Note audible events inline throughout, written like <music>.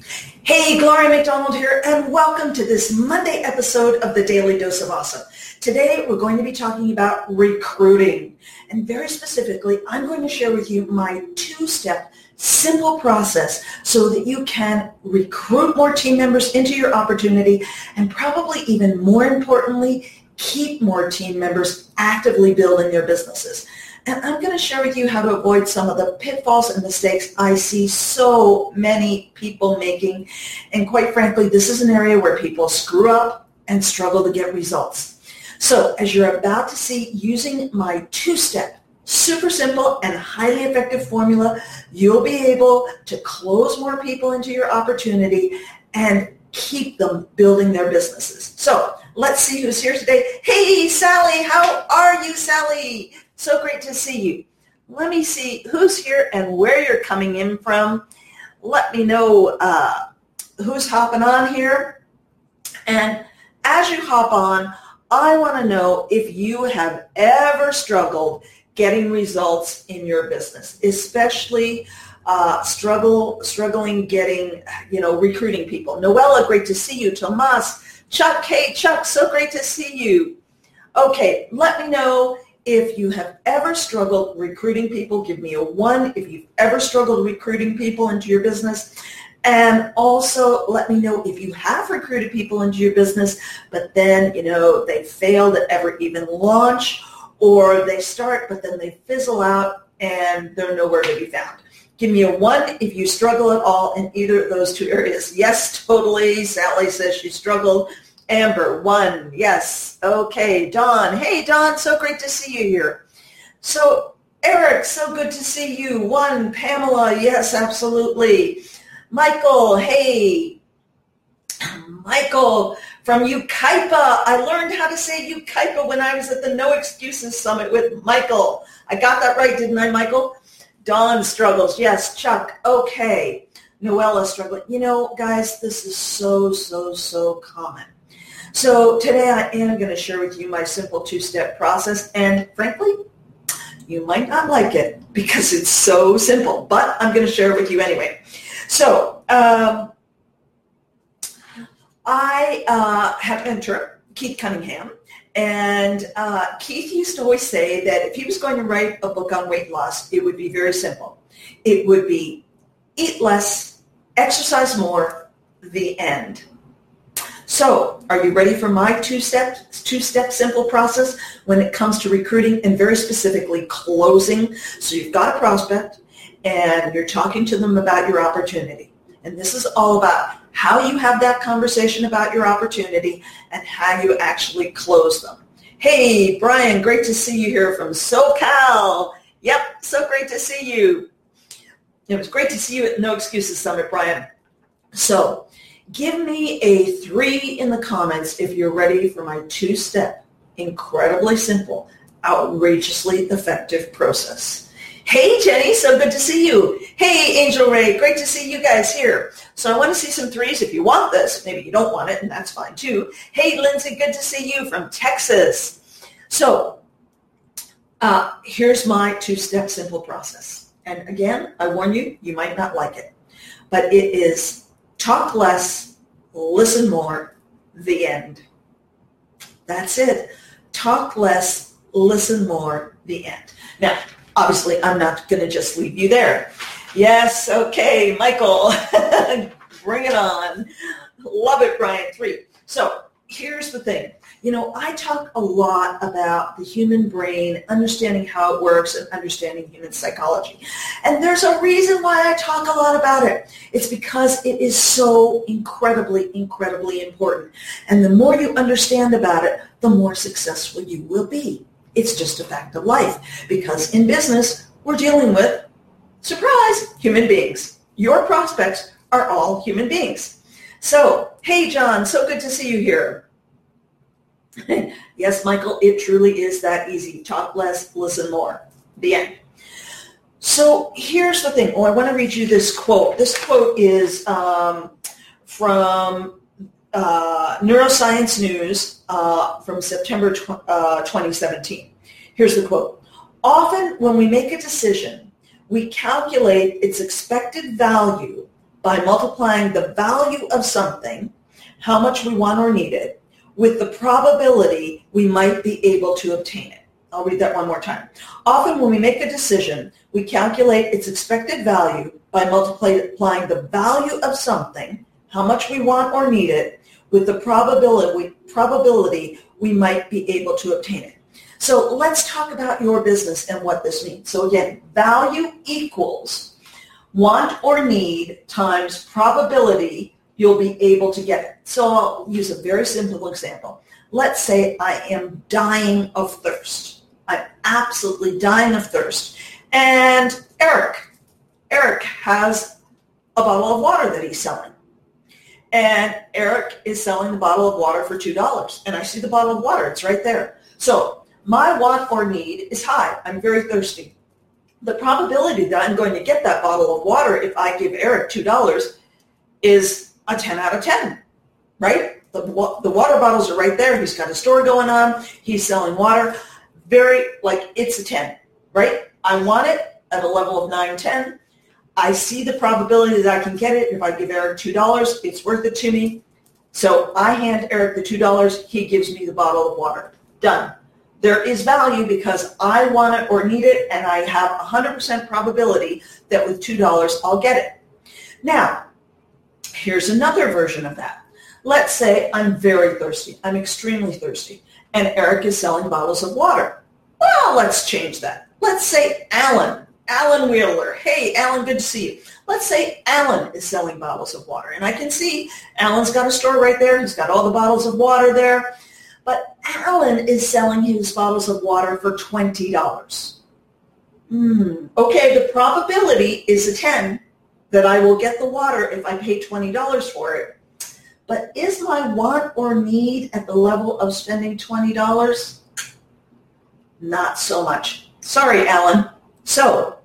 Hey, Gloria McDonald here, and welcome to this Monday episode of the Daily Dose of Awesome. Today, we're going to be talking about recruiting. And very specifically, I'm going to share with you my two-step simple process so that you can recruit more team members into your opportunity and probably even more importantly, keep more team members actively building their businesses. And I'm going to share with you how to avoid some of the pitfalls and mistakes I see so many people making. And quite frankly, this is an area where people screw up and struggle to get results. So as you're about to see, using my two-step, super simple and highly effective formula, you'll be able to close more people into your opportunity and keep them building their businesses. So let's see who's here today. Hey, Sally, how are you, Sally? So great to see you. Let me see who's here and where you're coming in from. Let me know uh, who's hopping on here. And as you hop on, I want to know if you have ever struggled getting results in your business, especially uh, struggle struggling getting you know recruiting people. Noella, great to see you. Tomas, Chuck, hey Chuck, so great to see you. Okay, let me know if you have ever struggled recruiting people, give me a one. If you've ever struggled recruiting people into your business, and also let me know if you have recruited people into your business, but then, you know, they fail to ever even launch or they start, but then they fizzle out and they're nowhere to be found. Give me a one if you struggle at all in either of those two areas. Yes, totally. Sally says she struggled Amber, one. Yes. Okay. Don. Hey, Don. So great to see you here. So, Eric, so good to see you. One. Pamela. Yes, absolutely. Michael. Hey. Michael from Yucaipa. I learned how to say Yucaipa when I was at the No Excuses Summit with Michael. I got that right, didn't I, Michael? Don struggles. Yes. Chuck. Okay. Noella struggling. You know, guys, this is so, so, so common. So today I am going to share with you my simple two-step process and frankly, you might not like it because it's so simple, but I'm going to share it with you anyway. So um, I uh, have an Keith Cunningham, and uh, Keith used to always say that if he was going to write a book on weight loss, it would be very simple. It would be eat less, exercise more, the end. So are you ready for my two-step, two-step simple process when it comes to recruiting and very specifically closing? So you've got a prospect and you're talking to them about your opportunity. And this is all about how you have that conversation about your opportunity and how you actually close them. Hey, Brian, great to see you here from SoCal. Yep, so great to see you. It was great to see you at No Excuses Summit, Brian. So Give me a three in the comments if you're ready for my two-step, incredibly simple, outrageously effective process. Hey, Jenny, so good to see you. Hey, Angel Ray, great to see you guys here. So I want to see some threes if you want this. Maybe you don't want it, and that's fine too. Hey, Lindsay, good to see you from Texas. So uh, here's my two-step simple process. And again, I warn you, you might not like it, but it is talk less, listen more, the end. That's it. Talk less, listen more, the end. Now, obviously, I'm not going to just leave you there. Yes, okay, Michael, <laughs> bring it on. Love it, Brian. Three. So here's the thing. You know, I talk a lot about the human brain, understanding how it works and understanding human psychology. And there's a reason why I talk a lot about it. It's because it is so incredibly, incredibly important. And the more you understand about it, the more successful you will be. It's just a fact of life. Because in business, we're dealing with, surprise, human beings. Your prospects are all human beings. So, hey, John, so good to see you here. <laughs> yes, Michael, it truly is that easy. Talk less, listen more. The end. So here's the thing. Oh, I want to read you this quote. This quote is um, from uh, Neuroscience News uh, from September tw- uh, 2017. Here's the quote. Often when we make a decision, we calculate its expected value by multiplying the value of something, how much we want or need it, with the probability we might be able to obtain it. I'll read that one more time. Often when we make a decision, we calculate its expected value by multiplying the value of something, how much we want or need it, with the probability, probability we might be able to obtain it. So let's talk about your business and what this means. So again, value equals want or need times probability you'll be able to get it. So I'll use a very simple example. Let's say I am dying of thirst. I'm absolutely dying of thirst. And Eric, Eric has a bottle of water that he's selling. And Eric is selling the bottle of water for $2. And I see the bottle of water. It's right there. So my want or need is high. I'm very thirsty. The probability that I'm going to get that bottle of water if I give Eric $2 is a 10 out of 10, right? The, the water bottles are right there. He's got a store going on. He's selling water. Very, like, it's a 10, right? I want it at a level of 9, 10. I see the probability that I can get it. If I give Eric $2, it's worth it to me. So I hand Eric the $2. He gives me the bottle of water. Done. There is value because I want it or need it, and I have 100% probability that with $2 I'll get it. Now, here's another version of that. Let's say I'm very thirsty. I'm extremely thirsty, and Eric is selling bottles of water. Well, let's change that. Let's say Alan Alan Wheeler. Hey, Alan, good to see you. Let's say Alan is selling bottles of water. And I can see Alan's got a store right there. He's got all the bottles of water there. But Alan is selling his bottles of water for $20. Hmm. Okay, the probability is a 10 that I will get the water if I pay $20 for it. But is my want or need at the level of spending $20? Not so much. Sorry, Alan. So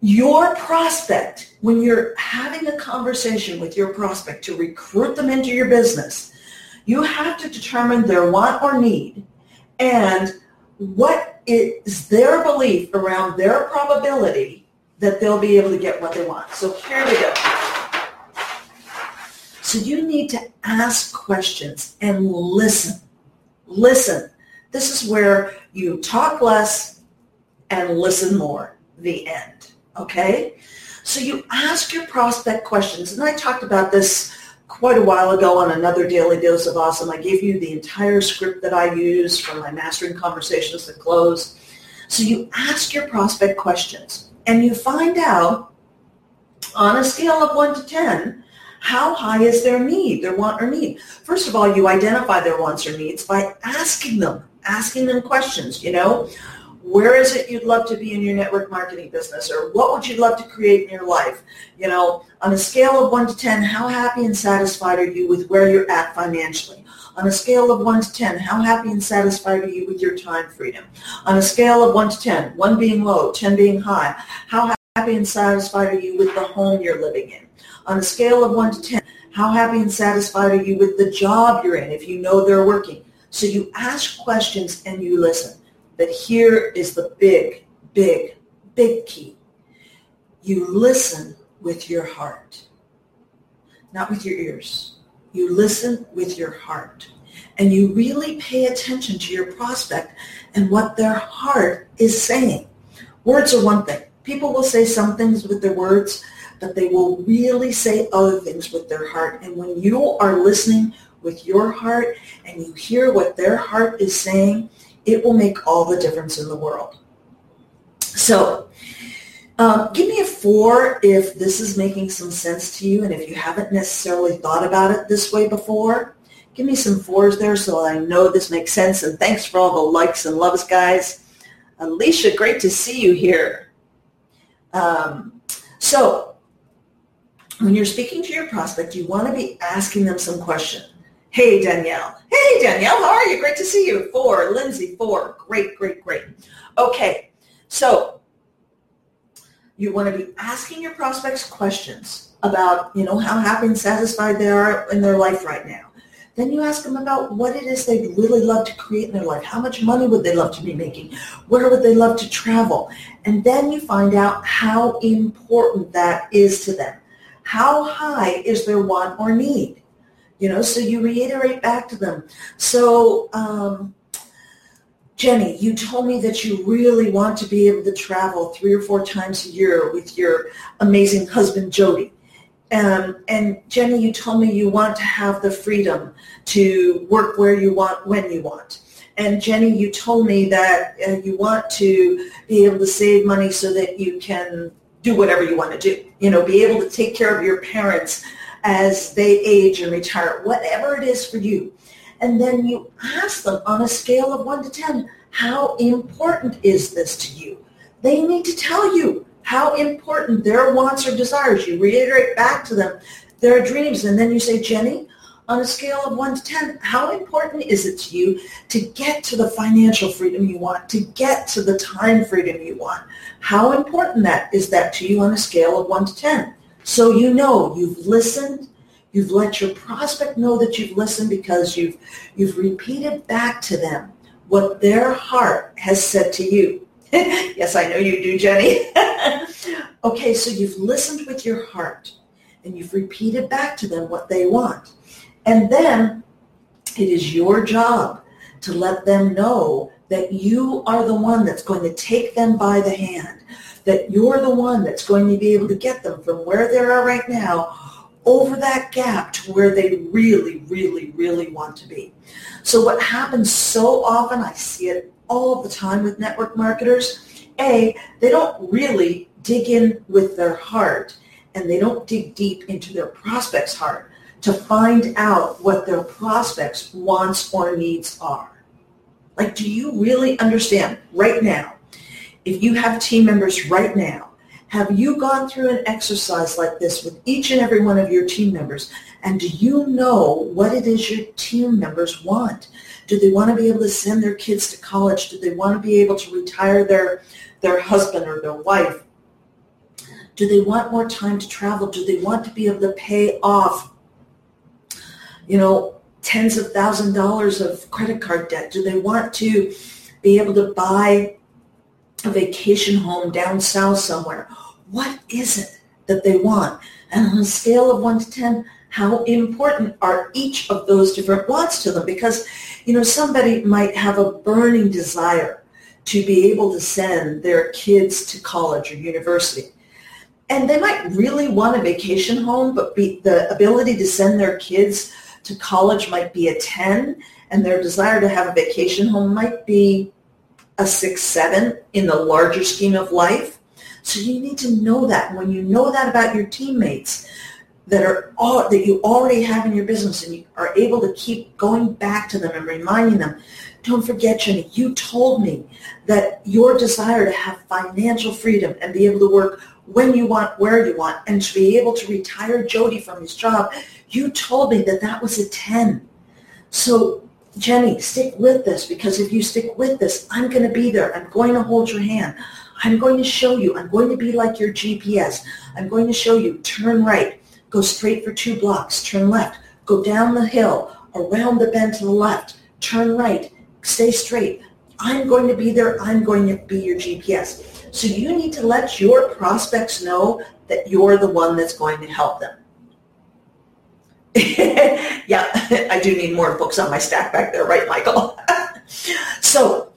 your prospect, when you're having a conversation with your prospect to recruit them into your business, you have to determine their want or need and what is their belief around their probability that they'll be able to get what they want. So here we go. So you need to ask questions and listen. Listen. This is where you talk less and listen more. The end. Okay? So you ask your prospect questions. And I talked about this quite a while ago on another Daily Dose of Awesome. I gave you the entire script that I use for my Mastering Conversations to Close. So you ask your prospect questions and you find out on a scale of 1 to 10, how high is their need, their want or need? First of all, you identify their wants or needs by asking them, asking them questions, you know? Where is it you'd love to be in your network marketing business or what would you love to create in your life? You know on a scale of 1 to 10 how happy and satisfied are you with where you're at financially on a scale of 1 to 10 how happy and satisfied are you with your time freedom on a scale of 1 to 10 1 being low 10 being high how happy and satisfied are you with the home you're living in on a scale of 1 to 10 how happy and satisfied are you with the job you're in if you know they're working so you ask questions and you listen but here is the big, big, big key. You listen with your heart, not with your ears. You listen with your heart. And you really pay attention to your prospect and what their heart is saying. Words are one thing. People will say some things with their words, but they will really say other things with their heart. And when you are listening with your heart and you hear what their heart is saying, it will make all the difference in the world. So um, give me a four if this is making some sense to you and if you haven't necessarily thought about it this way before. Give me some fours there so I know this makes sense. And thanks for all the likes and loves, guys. Alicia, great to see you here. Um, so when you're speaking to your prospect, you want to be asking them some questions. Hey, Danielle. Hey, Danielle, how are you? Great to see you. Four. Lindsay, four. Great, great, great. Okay, so you want to be asking your prospects questions about, you know, how happy and satisfied they are in their life right now. Then you ask them about what it is they'd really love to create in their life. How much money would they love to be making? Where would they love to travel? And then you find out how important that is to them. How high is their want or need? You know, so you reiterate back to them. So, um, Jenny, you told me that you really want to be able to travel three or four times a year with your amazing husband, Jody. Um, and Jenny, you told me you want to have the freedom to work where you want, when you want. And Jenny, you told me that uh, you want to be able to save money so that you can do whatever you want to do. You know, be able to take care of your parents as they age and retire, whatever it is for you. And then you ask them on a scale of 1 to 10, how important is this to you? They need to tell you how important their wants or desires. You reiterate back to them their dreams. And then you say, Jenny, on a scale of 1 to 10, how important is it to you to get to the financial freedom you want, to get to the time freedom you want? How important that is that to you on a scale of 1 to 10? So you know you've listened, you've let your prospect know that you've listened because you've, you've repeated back to them what their heart has said to you. <laughs> yes, I know you do, Jenny. <laughs> okay, so you've listened with your heart and you've repeated back to them what they want. And then it is your job to let them know that you are the one that's going to take them by the hand, that you're the one that's going to be able to get them from where they are right now over that gap to where they really, really, really want to be. So what happens so often, I see it all the time with network marketers. A, they don't really dig in with their heart and they don't dig deep into their prospect's heart to find out what their prospects wants or needs are. Like, do you really understand right now, if you have team members right now, have you gone through an exercise like this with each and every one of your team members? And do you know what it is your team members want? Do they want to be able to send their kids to college? Do they want to be able to retire their, their husband or their wife? Do they want more time to travel? Do they want to be able to pay off, you know, tens of thousand dollars of credit card debt? Do they want to be able to buy a vacation home down south somewhere? What is it that they want? And on a scale of 1 to 10, how important are each of those different wants to them? Because, you know, somebody might have a burning desire to be able to send their kids to college or university. And they might really want a vacation home, but be, the ability to send their kids to college might be a 10, and their desire to have a vacation home might be a 6, 7 in the larger scheme of life. So you need to know that. When you know that about your teammates, that are all that you already have in your business and you are able to keep going back to them and reminding them don't forget jenny you told me that your desire to have financial freedom and be able to work when you want where you want and to be able to retire jody from his job you told me that that was a 10 so jenny stick with this because if you stick with this i'm going to be there i'm going to hold your hand i'm going to show you i'm going to be like your gps i'm going to show you turn right Go straight for two blocks, turn left. Go down the hill, around the bend to the left, turn right, stay straight. I'm going to be there. I'm going to be your GPS. So you need to let your prospects know that you're the one that's going to help them. <laughs> yeah, I do need more books on my stack back there, right, Michael? <laughs> so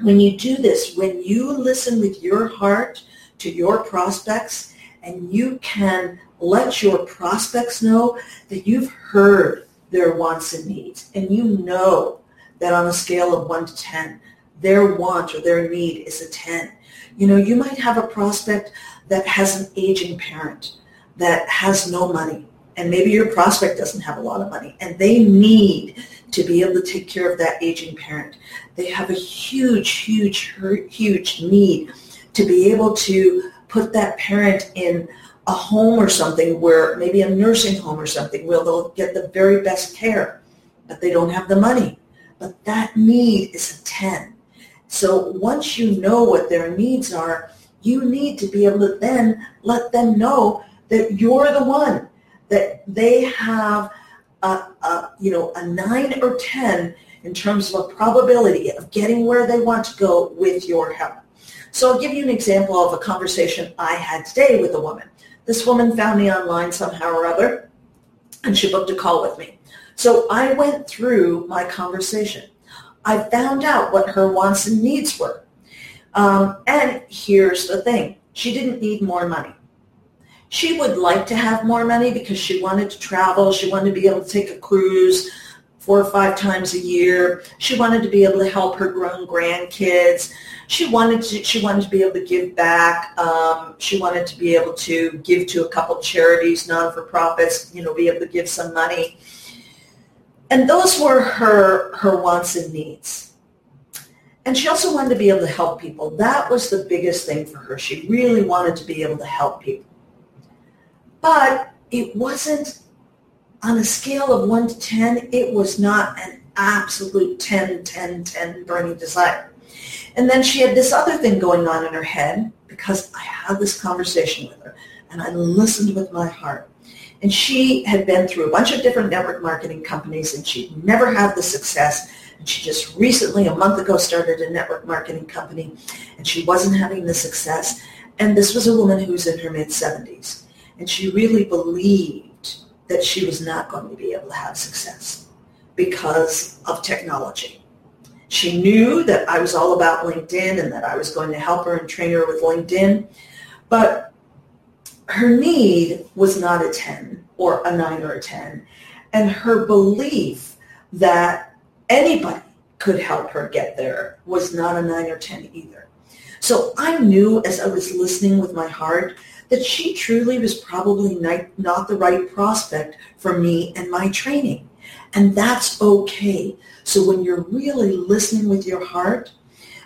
when you do this, when you listen with your heart to your prospects and you can let your prospects know that you've heard their wants and needs and you know that on a scale of 1 to 10 their want or their need is a 10 you know you might have a prospect that has an aging parent that has no money and maybe your prospect doesn't have a lot of money and they need to be able to take care of that aging parent they have a huge huge huge need to be able to put that parent in a home or something where maybe a nursing home or something where they'll get the very best care, but they don't have the money. But that need is a 10. So once you know what their needs are, you need to be able to then let them know that you're the one, that they have a, a, you know, a 9 or 10 in terms of a probability of getting where they want to go with your help. So I'll give you an example of a conversation I had today with a woman. This woman found me online somehow or other, and she booked a call with me. So I went through my conversation. I found out what her wants and needs were. Um, and here's the thing. She didn't need more money. She would like to have more money because she wanted to travel. She wanted to be able to take a cruise four or five times a year. She wanted to be able to help her grown grandkids. She wanted to she wanted to be able to give back. Um, she wanted to be able to give to a couple charities, non for profits. You know, be able to give some money. And those were her her wants and needs. And she also wanted to be able to help people. That was the biggest thing for her. She really wanted to be able to help people. But it wasn't on a scale of 1 to 10, it was not an absolute 10, 10, 10 burning desire. And then she had this other thing going on in her head because I had this conversation with her and I listened with my heart. And she had been through a bunch of different network marketing companies and she'd never had the success. And she just recently, a month ago, started a network marketing company and she wasn't having the success. And this was a woman who's in her mid-70s. And she really believed that she was not going to be able to have success because of technology. She knew that I was all about LinkedIn and that I was going to help her and train her with LinkedIn, but her need was not a 10 or a 9 or a 10. And her belief that anybody could help her get there was not a 9 or 10 either. So I knew as I was listening with my heart that she truly was probably not the right prospect for me and my training. And that's okay. So when you're really listening with your heart,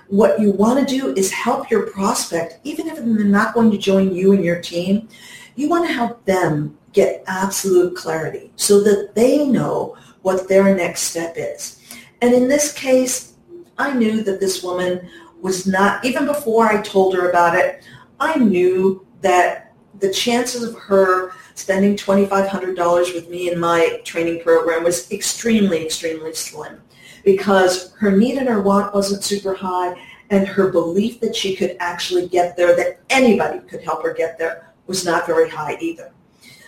what you want to do is help your prospect, even if they're not going to join you and your team, you want to help them get absolute clarity so that they know what their next step is. And in this case, I knew that this woman was not, even before I told her about it, I knew that the chances of her spending $2,500 with me in my training program was extremely, extremely slim because her need and her want wasn't super high and her belief that she could actually get there, that anybody could help her get there, was not very high either.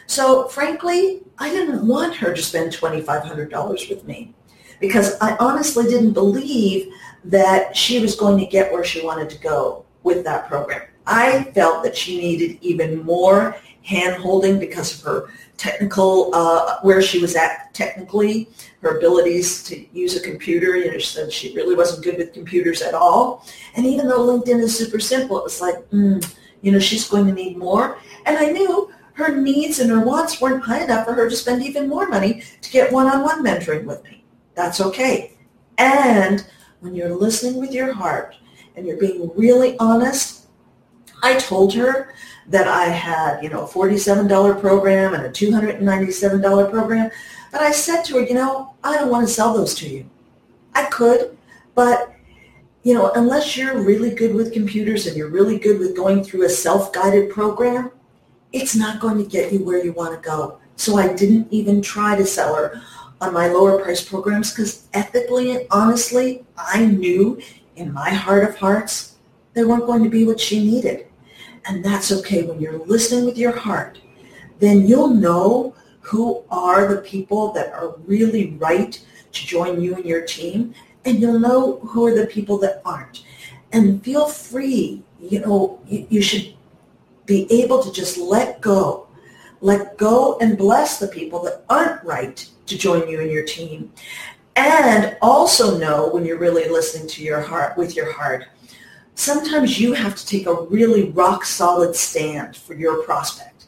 So frankly, I didn't want her to spend $2,500 with me because I honestly didn't believe that she was going to get where she wanted to go with that program. I felt that she needed even more hand-holding because of her technical, uh, where she was at technically, her abilities to use a computer. You know, she said she really wasn't good with computers at all. And even though LinkedIn is super simple, it was like, mm, you know, she's going to need more. And I knew her needs and her wants weren't high enough for her to spend even more money to get one-on-one mentoring with me. That's okay. And when you're listening with your heart and you're being really honest I told her that I had, you know, a $47 program and a $297 program. But I said to her, you know, I don't want to sell those to you. I could, but, you know, unless you're really good with computers and you're really good with going through a self-guided program, it's not going to get you where you want to go. So I didn't even try to sell her on my lower price programs because ethically and honestly, I knew in my heart of hearts, they weren't going to be what she needed. And that's okay. When you're listening with your heart, then you'll know who are the people that are really right to join you and your team. And you'll know who are the people that aren't. And feel free. You know, you, you should be able to just let go. Let go and bless the people that aren't right to join you and your team. And also know when you're really listening to your heart with your heart sometimes you have to take a really rock solid stand for your prospect.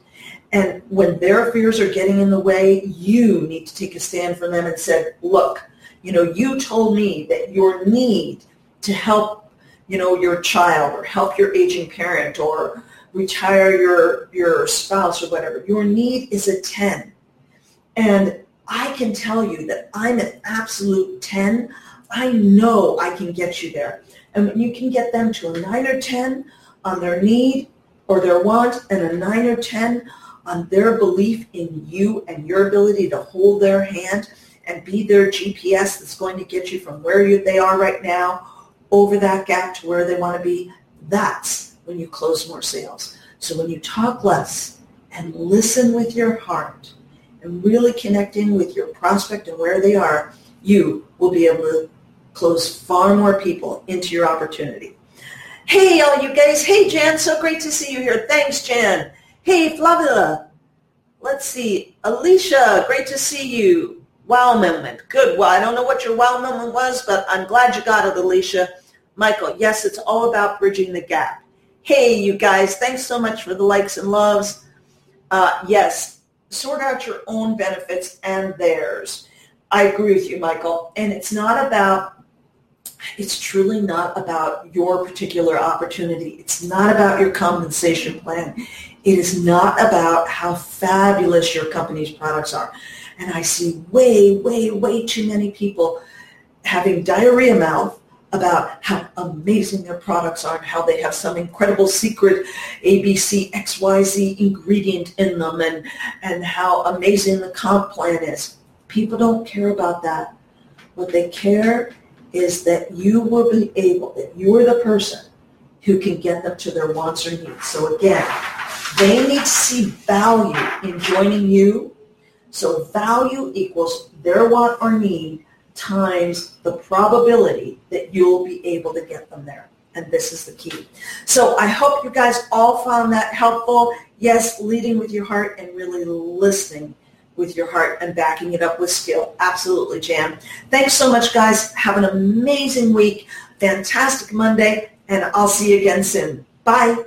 And when their fears are getting in the way, you need to take a stand for them and say, look, you know, you told me that your need to help, you know, your child or help your aging parent or retire your, your spouse or whatever, your need is a 10. And I can tell you that I'm an absolute 10. I know I can get you there. And when you can get them to a 9 or 10 on their need or their want and a 9 or 10 on their belief in you and your ability to hold their hand and be their GPS that's going to get you from where you, they are right now over that gap to where they want to be, that's when you close more sales. So when you talk less and listen with your heart and really connect in with your prospect and where they are, you will be able to close far more people into your opportunity. Hey, all you guys. Hey, Jan. So great to see you here. Thanks, Jan. Hey, Flavia. Let's see. Alicia, great to see you. Wow moment. Good. Well, I don't know what your wow moment was, but I'm glad you got it, Alicia. Michael, yes, it's all about bridging the gap. Hey, you guys. Thanks so much for the likes and loves. Uh, yes, sort out your own benefits and theirs. I agree with you, Michael. And it's not about it's truly not about your particular opportunity. It's not about your compensation plan. It is not about how fabulous your company's products are. And I see way, way, way too many people having diarrhea mouth about how amazing their products are and how they have some incredible secret ABC XYZ ingredient in them and, and how amazing the comp plan is. People don't care about that. What they care is that you will be able, that you're the person who can get them to their wants or needs. So again, they need to see value in joining you. So value equals their want or need times the probability that you'll be able to get them there. And this is the key. So I hope you guys all found that helpful. Yes, leading with your heart and really listening with your heart and backing it up with skill. Absolutely, Jan. Thanks so much, guys. Have an amazing week. Fantastic Monday, and I'll see you again soon. Bye.